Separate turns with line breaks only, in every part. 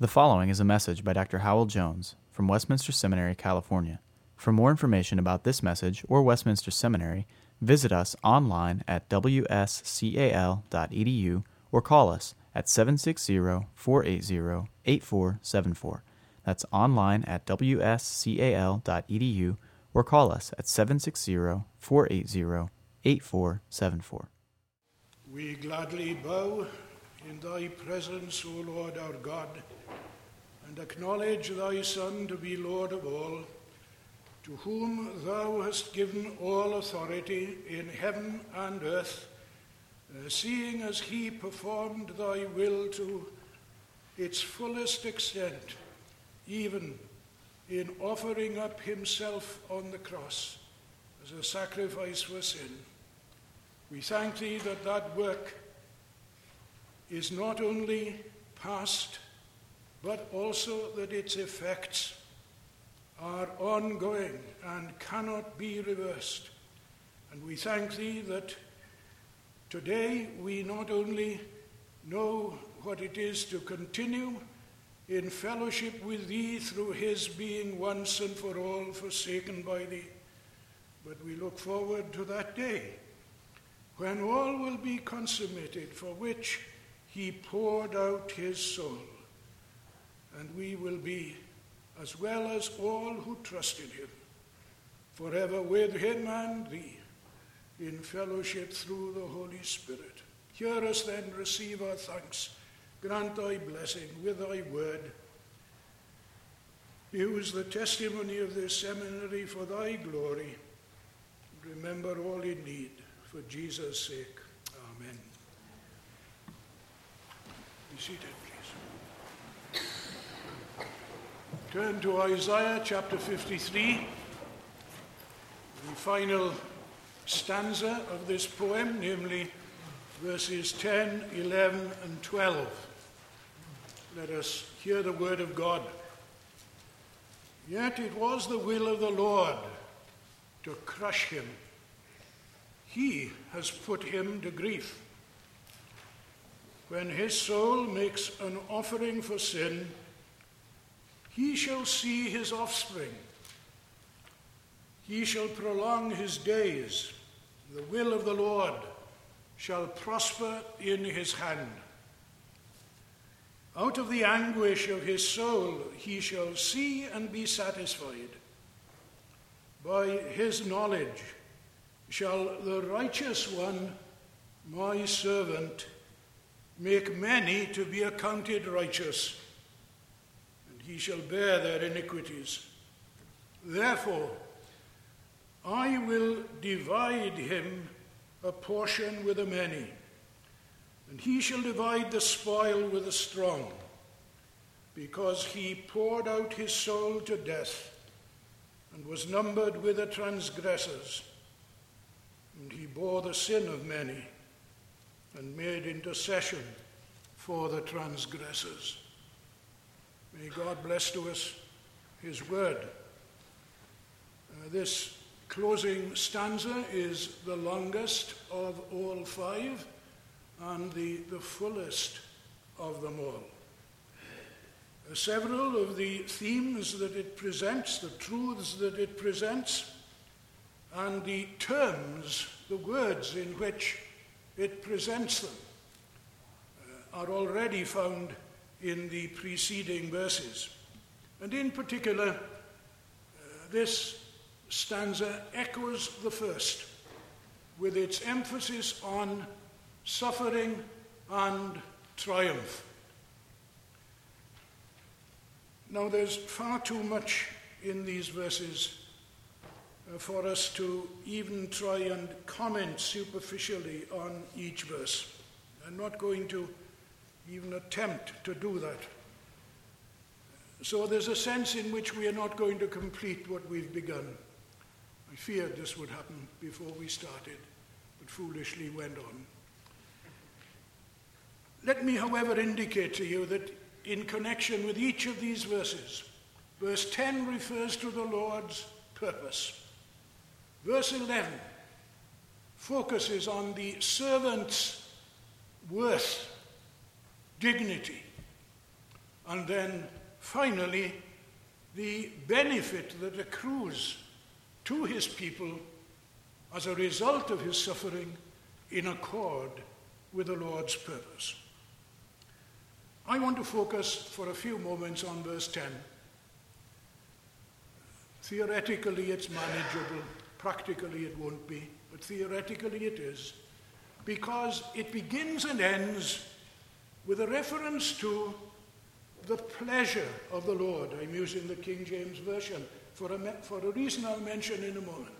The following is a message by Dr. Hywel Jones from Westminster Seminary, California. For more information about this message or Westminster Seminary, visit us online at wscal.edu or call us at 760 480 8474. That's online at wscal.edu or call us at 760 480 8474.
We gladly bow in thy presence, O Lord our God, and acknowledge thy Son to be Lord of all, to whom thou hast given all authority in heaven and earth, uh, seeing as he performed thy will to its fullest extent, even in offering up himself on the cross as a sacrifice for sin. We thank thee that that work is not only past, but also that its effects are ongoing and cannot be reversed. And we thank Thee that today we not only know what it is to continue in fellowship with Thee through His being once and for all forsaken by Thee, but we look forward to that day when all will be consummated for which he poured out his soul, and we will be, as well as all who trust in him, forever with him and thee, in fellowship through the Holy Spirit. Hear us then, receive our thanks, grant thy blessing with thy word. Use the testimony of this seminary for thy glory. Remember all in need, for Jesus' sake. Amen. Be seated, please. Turn to Isaiah chapter 53, the final stanza of this poem, namely verses 10, 11, and 12. Let us hear the word of God. Yet it was the will of the Lord to crush him. He has put him to grief. When his soul makes an offering for sin, he shall see his offspring. He shall prolong his days. The will of the Lord shall prosper in his hand. Out of the anguish of his soul he shall see and be satisfied. By his knowledge shall the righteous one, my servant, make many to be accounted righteous, and he shall bear their iniquities. Therefore, I will divide him a portion with the many, and he shall divide the spoil with the strong, because he poured out his soul to death and was numbered with the transgressors, and he bore the sin of many and made intercession for the transgressors. May God bless to us his word. Uh, this closing stanza is the longest of all five and the, the fullest of them all. Uh, several of the themes that it presents, the truths that it presents, and the terms, the words in which it presents them, uh, are already found in the preceding verses. And in particular, uh, this stanza echoes the first with its emphasis on suffering and triumph. Now, there's far too much in these verses Uh, for us to even try and comment superficially on each verse. I'm not going to even attempt to do that. So there's a sense in which we are not going to complete what we've begun. I feared this would happen before we started, but foolishly went on. Let me, however, indicate to you that in connection with each of these verses, verse 10 refers to the Lord's purpose. Verse 11 focuses on the servant's worth, dignity, and then finally the benefit that accrues to his people as a result of his suffering in accord with the Lord's purpose. I want to focus for a few moments on verse 10. Theoretically, it's manageable. Practically, it won't be. But theoretically, it is. Because it begins and ends with a reference to the pleasure of the Lord. I'm using the King James Version for a, for a reason I'll mention in a moment.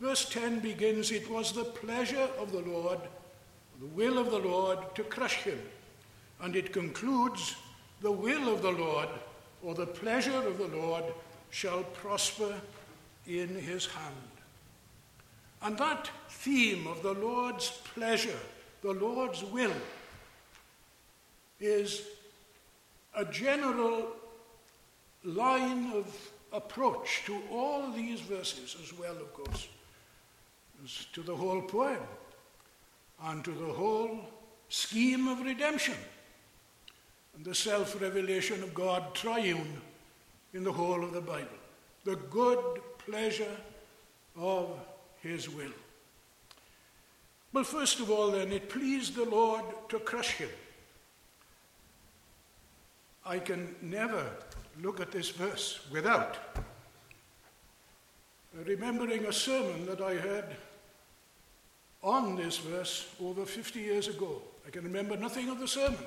Verse 10 begins It was the pleasure of the Lord, the will of the Lord, to crush him. And it concludes The will of the Lord, or the pleasure of the Lord, shall prosper in his hand. And that theme of the Lord's pleasure, the Lord's will, is a general line of approach to all these verses as well, of course, as to the whole poem and to the whole scheme of redemption and the self revelation of God triune in the whole of the Bible. The good pleasure of His will. Well, first of all, then, it pleased the Lord to crush him. I can never look at this verse without remembering a sermon that I heard on this verse over 50 years ago. I can remember nothing of the sermon,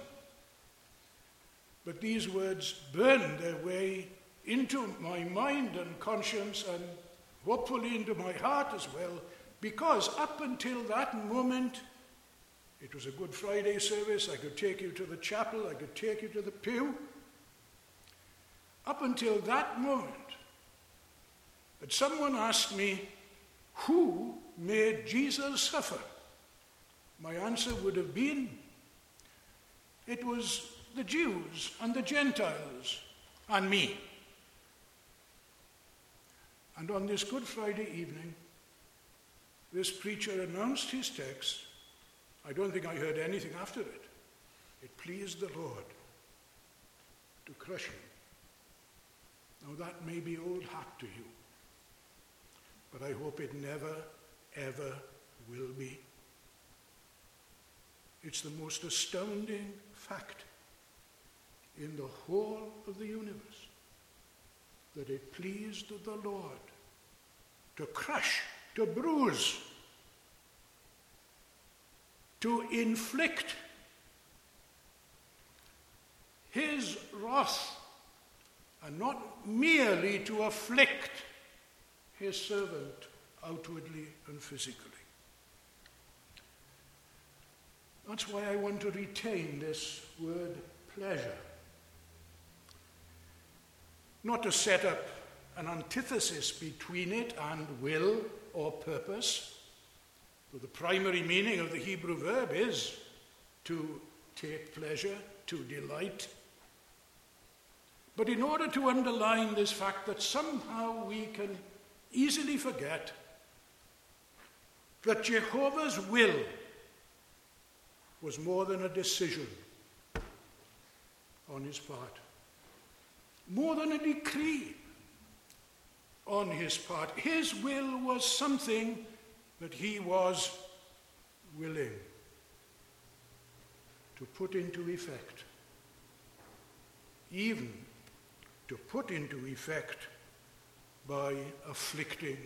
but these words burned their way into my mind and conscience and hopefully into my heart as well, because up until that moment, it was a Good Friday service. I could take you to the chapel, I could take you to the pew. Up until that moment, had someone asked me, Who made Jesus suffer? My answer would have been, It was the Jews and the Gentiles and me. And on this Good Friday evening, this preacher announced his text. I don't think I heard anything after it. It pleased the Lord to crush him. Now, that may be old hat to you, but I hope it never, ever will be. It's the most astounding fact in the whole of the universe that it pleased the Lord to crush, to bruise, to inflict his wrath, and not merely to afflict his servant outwardly and physically. That's why I want to retain this word pleasure not to set up an antithesis between it and will or purpose. So the primary meaning of the Hebrew verb is to take pleasure, to delight. But in order to underline this fact that somehow we can easily forget that Jehovah's will was more than a decision on his part more than a decree on his part. His will was something that he was willing to put into effect, even to put into effect by afflicting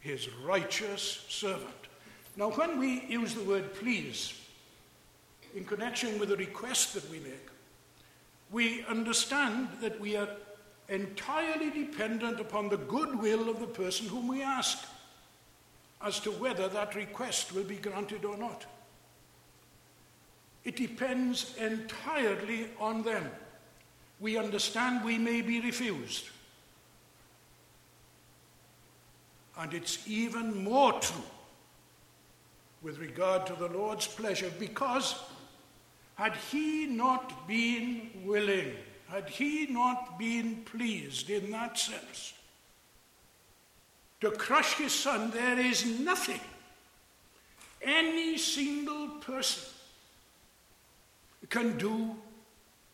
his righteous servant. Now, when we use the word please in connection with a request that we make, we understand that we are entirely dependent upon the goodwill of the person whom we ask as to whether that request will be granted or not. It depends entirely on them. We understand we may be refused. And it's even more true with regard to the Lord's pleasure because had he not been willing, had he not been pleased in that sense? To crush his son, there is nothing. Any single person can do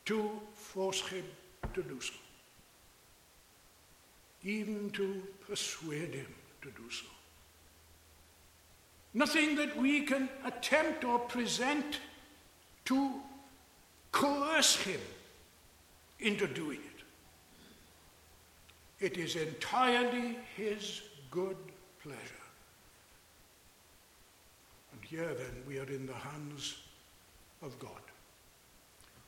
to force him to do so, even to persuade him to do so. Nothing that we can attempt or present to coerce him into doing it. It is entirely his good pleasure. And here then we are in the hands of God,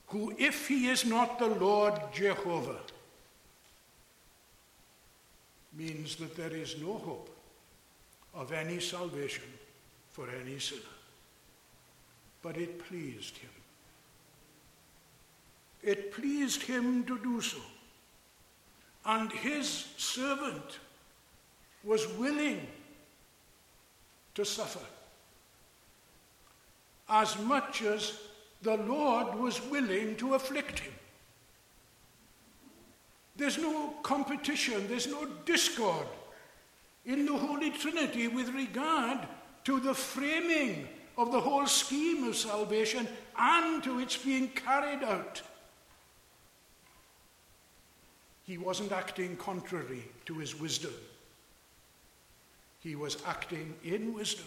who, if he is not the Lord Jehovah, means that there is no hope of any salvation for any sinner. But it pleased him. It pleased him to do so. And his servant was willing to suffer as much as the Lord was willing to afflict him. There's no competition, there's no discord in the Holy Trinity with regard to the framing of the whole scheme of salvation and to its being carried out. He wasn't acting contrary to his wisdom. He was acting in wisdom.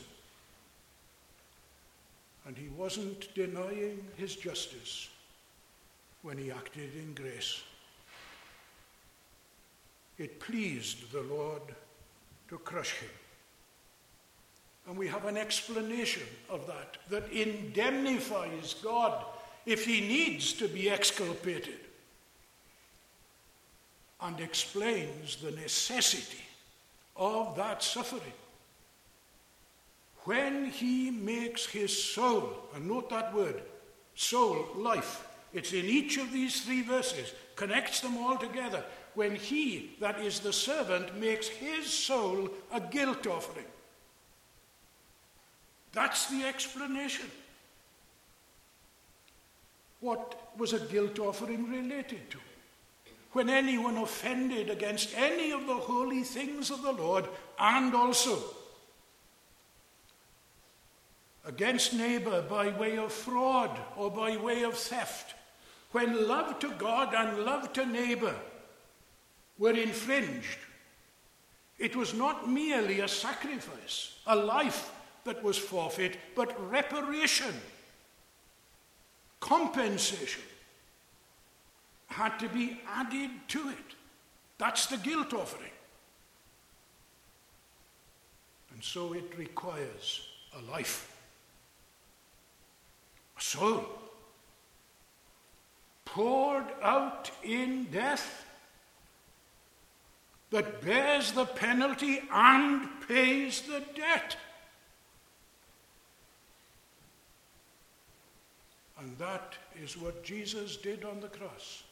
And he wasn't denying his justice when he acted in grace. It pleased the Lord to crush him. And we have an explanation of that that indemnifies God if he needs to be exculpated and explains the necessity of that suffering. When he makes his soul, and note that word, soul, life, it's in each of these three verses, connects them all together. When he, that is the servant, makes his soul a guilt offering. That's the explanation. What was a guilt offering related to? When anyone offended against any of the holy things of the Lord, and also against neighbor by way of fraud or by way of theft, when love to God and love to neighbor were infringed, it was not merely a sacrifice, a life that was forfeit, but reparation, compensation had to be added to it. That's the guilt offering. And so it requires a life, a soul, poured out in death that bears the penalty and pays the debt. And that is what Jesus did on the cross.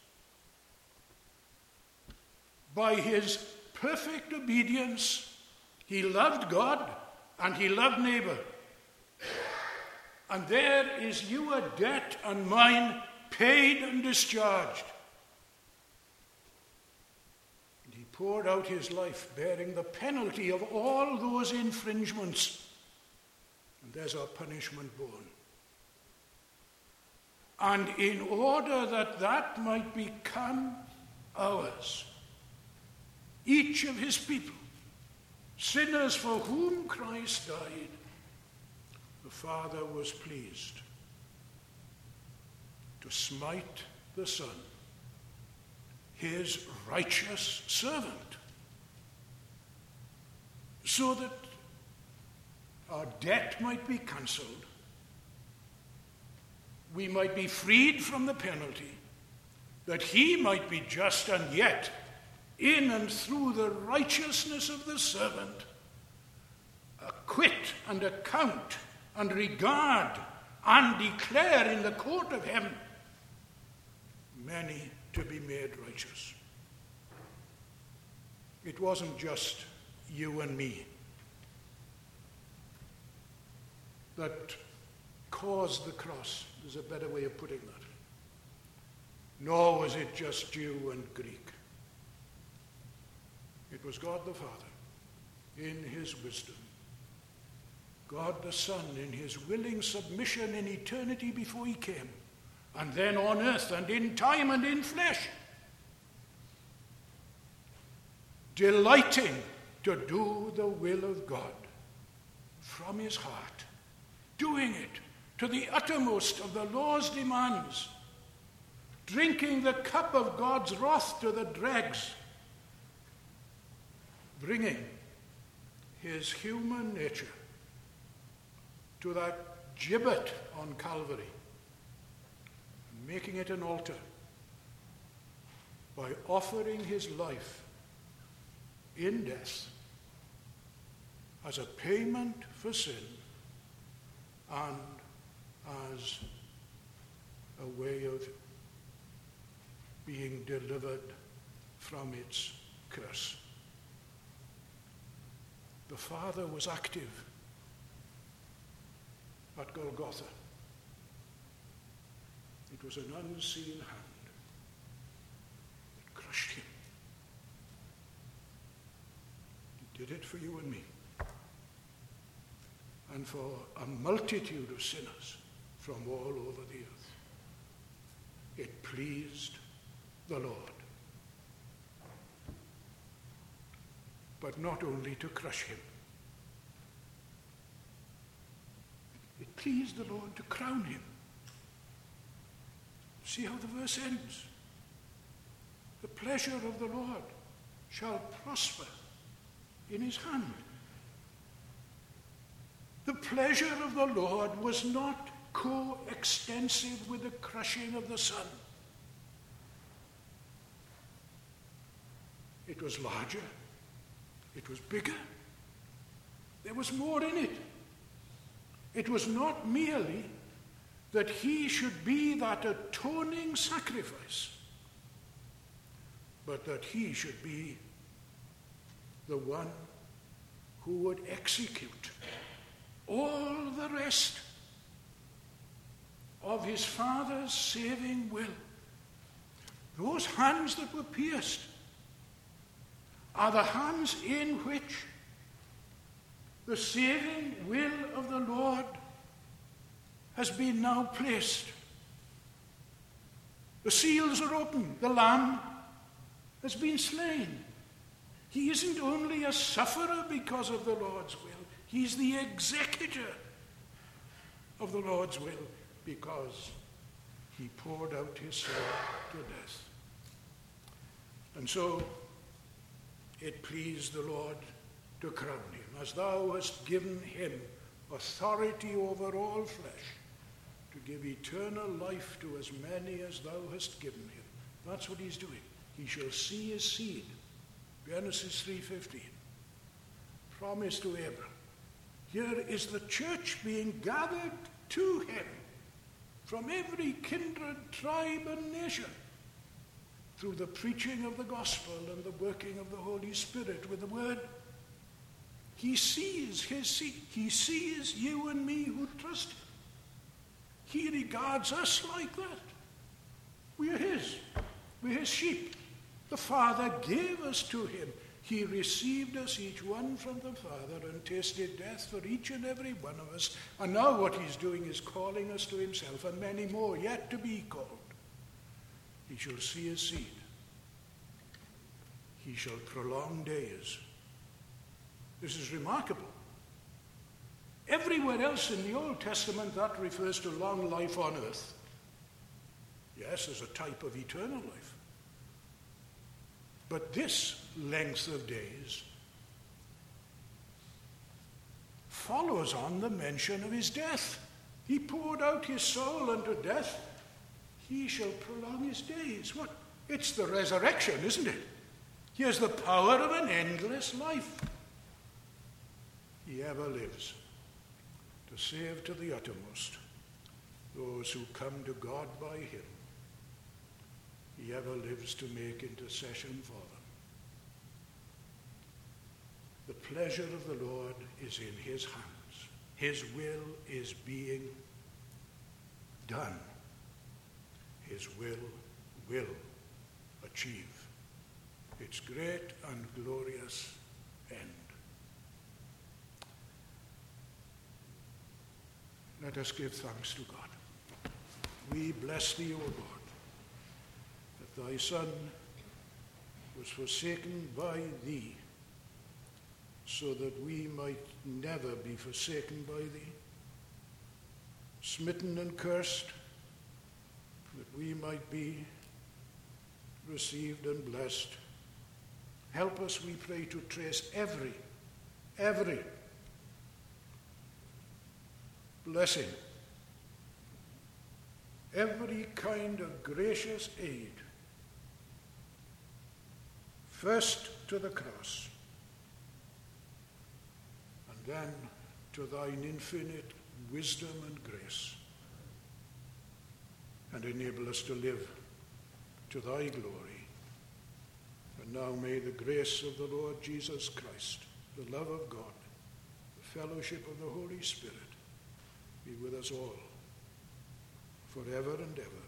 By his perfect obedience, he loved God and he loved neighbor. And there is your debt and mine paid and discharged. And he poured out his life, bearing the penalty of all those infringements. And there's our punishment borne. And in order that that might become ours, each of his people, sinners for whom Christ died, the Father was pleased to smite the Son, his righteous servant, so that our debt might be cancelled we might be freed from the penalty, that he might be just and yet, in and through the righteousness of the servant, acquit and account and regard and declare in the court of heaven many to be made righteous. It wasn't just you and me that caused the cross. There's a better way of putting that. Nor was it just Jew and Greek. It was God the Father in his wisdom. God the Son in his willing submission in eternity before he came, and then on earth and in time and in flesh. Delighting to do the will of God from his heart, doing it to the uttermost of the law's demands, drinking the cup of God's wrath to the dregs, bringing his human nature to that gibbet on Calvary, making it an altar by offering his life in death as a payment for sin and as a way of being delivered from its curse. The Father was active at Golgotha. It was an unseen hand that crushed him. He did it for you and me. And for a multitude of sinners from all over the earth. It pleased the Lord. But not only to crush him, it pleased the Lord to crown him. See how the verse ends. The pleasure of the Lord shall prosper in his hand. The pleasure of the Lord was not coextensive with the crushing of the Son. It was larger, it was bigger, there was more in it. It was not merely that he should be that atoning sacrifice, but that he should be the one who would execute all the rest of his Father's saving will. Those hands that were pierced are the hands in which the saving will of the Lord has been now placed. The seals are open, the Lamb has been slain. He isn't only a sufferer because of the Lord's will, he's the executor of the Lord's will because he poured out his soul to death. And so it pleased the Lord to crown him, as thou hast given him authority over all flesh, to give eternal life to as many as thou hast given him. That's what he's doing. He shall see his seed. Genesis 3:15. Promise to Abraham. Here is the church being gathered to him from every kindred, tribe, and nation through the preaching of the gospel and the working of the Holy Spirit with the word. He sees his. He sees you and me who trust him. He regards us like that. We are his. We're his sheep. The Father gave us to him. He received us each one from the Father and tasted death for each and every one of us. And now what he's doing is calling us to himself and many more yet to be called. He shall see his seed. He shall prolong days. This is remarkable. Everywhere else in the Old Testament, that refers to long life on earth. Yes, as a type of eternal life. But this length of days follows on the mention of his death. He poured out his soul unto death. He shall prolong his days. What? It's the resurrection, isn't it? He has the power of an endless life. He ever lives to save to the uttermost those who come to God by him. He ever lives to make intercession for them. The pleasure of the Lord is in his hands. His will is being done. His will will achieve its great and glorious end. Let us give thanks to God. we bless thee, O Lord, that thy Son was forsaken by thee, so that we might never be forsaken by thee, smitten and cursed, that we might be received and blessed. Help us, we pray, to trace every, every blessing, every kind of gracious aid, first to the cross, and then to thine infinite wisdom and grace, and enable us to live to thy glory. And now may the grace of the Lord Jesus Christ, the love of God, the fellowship of the Holy Spirit be with us all, forever and ever.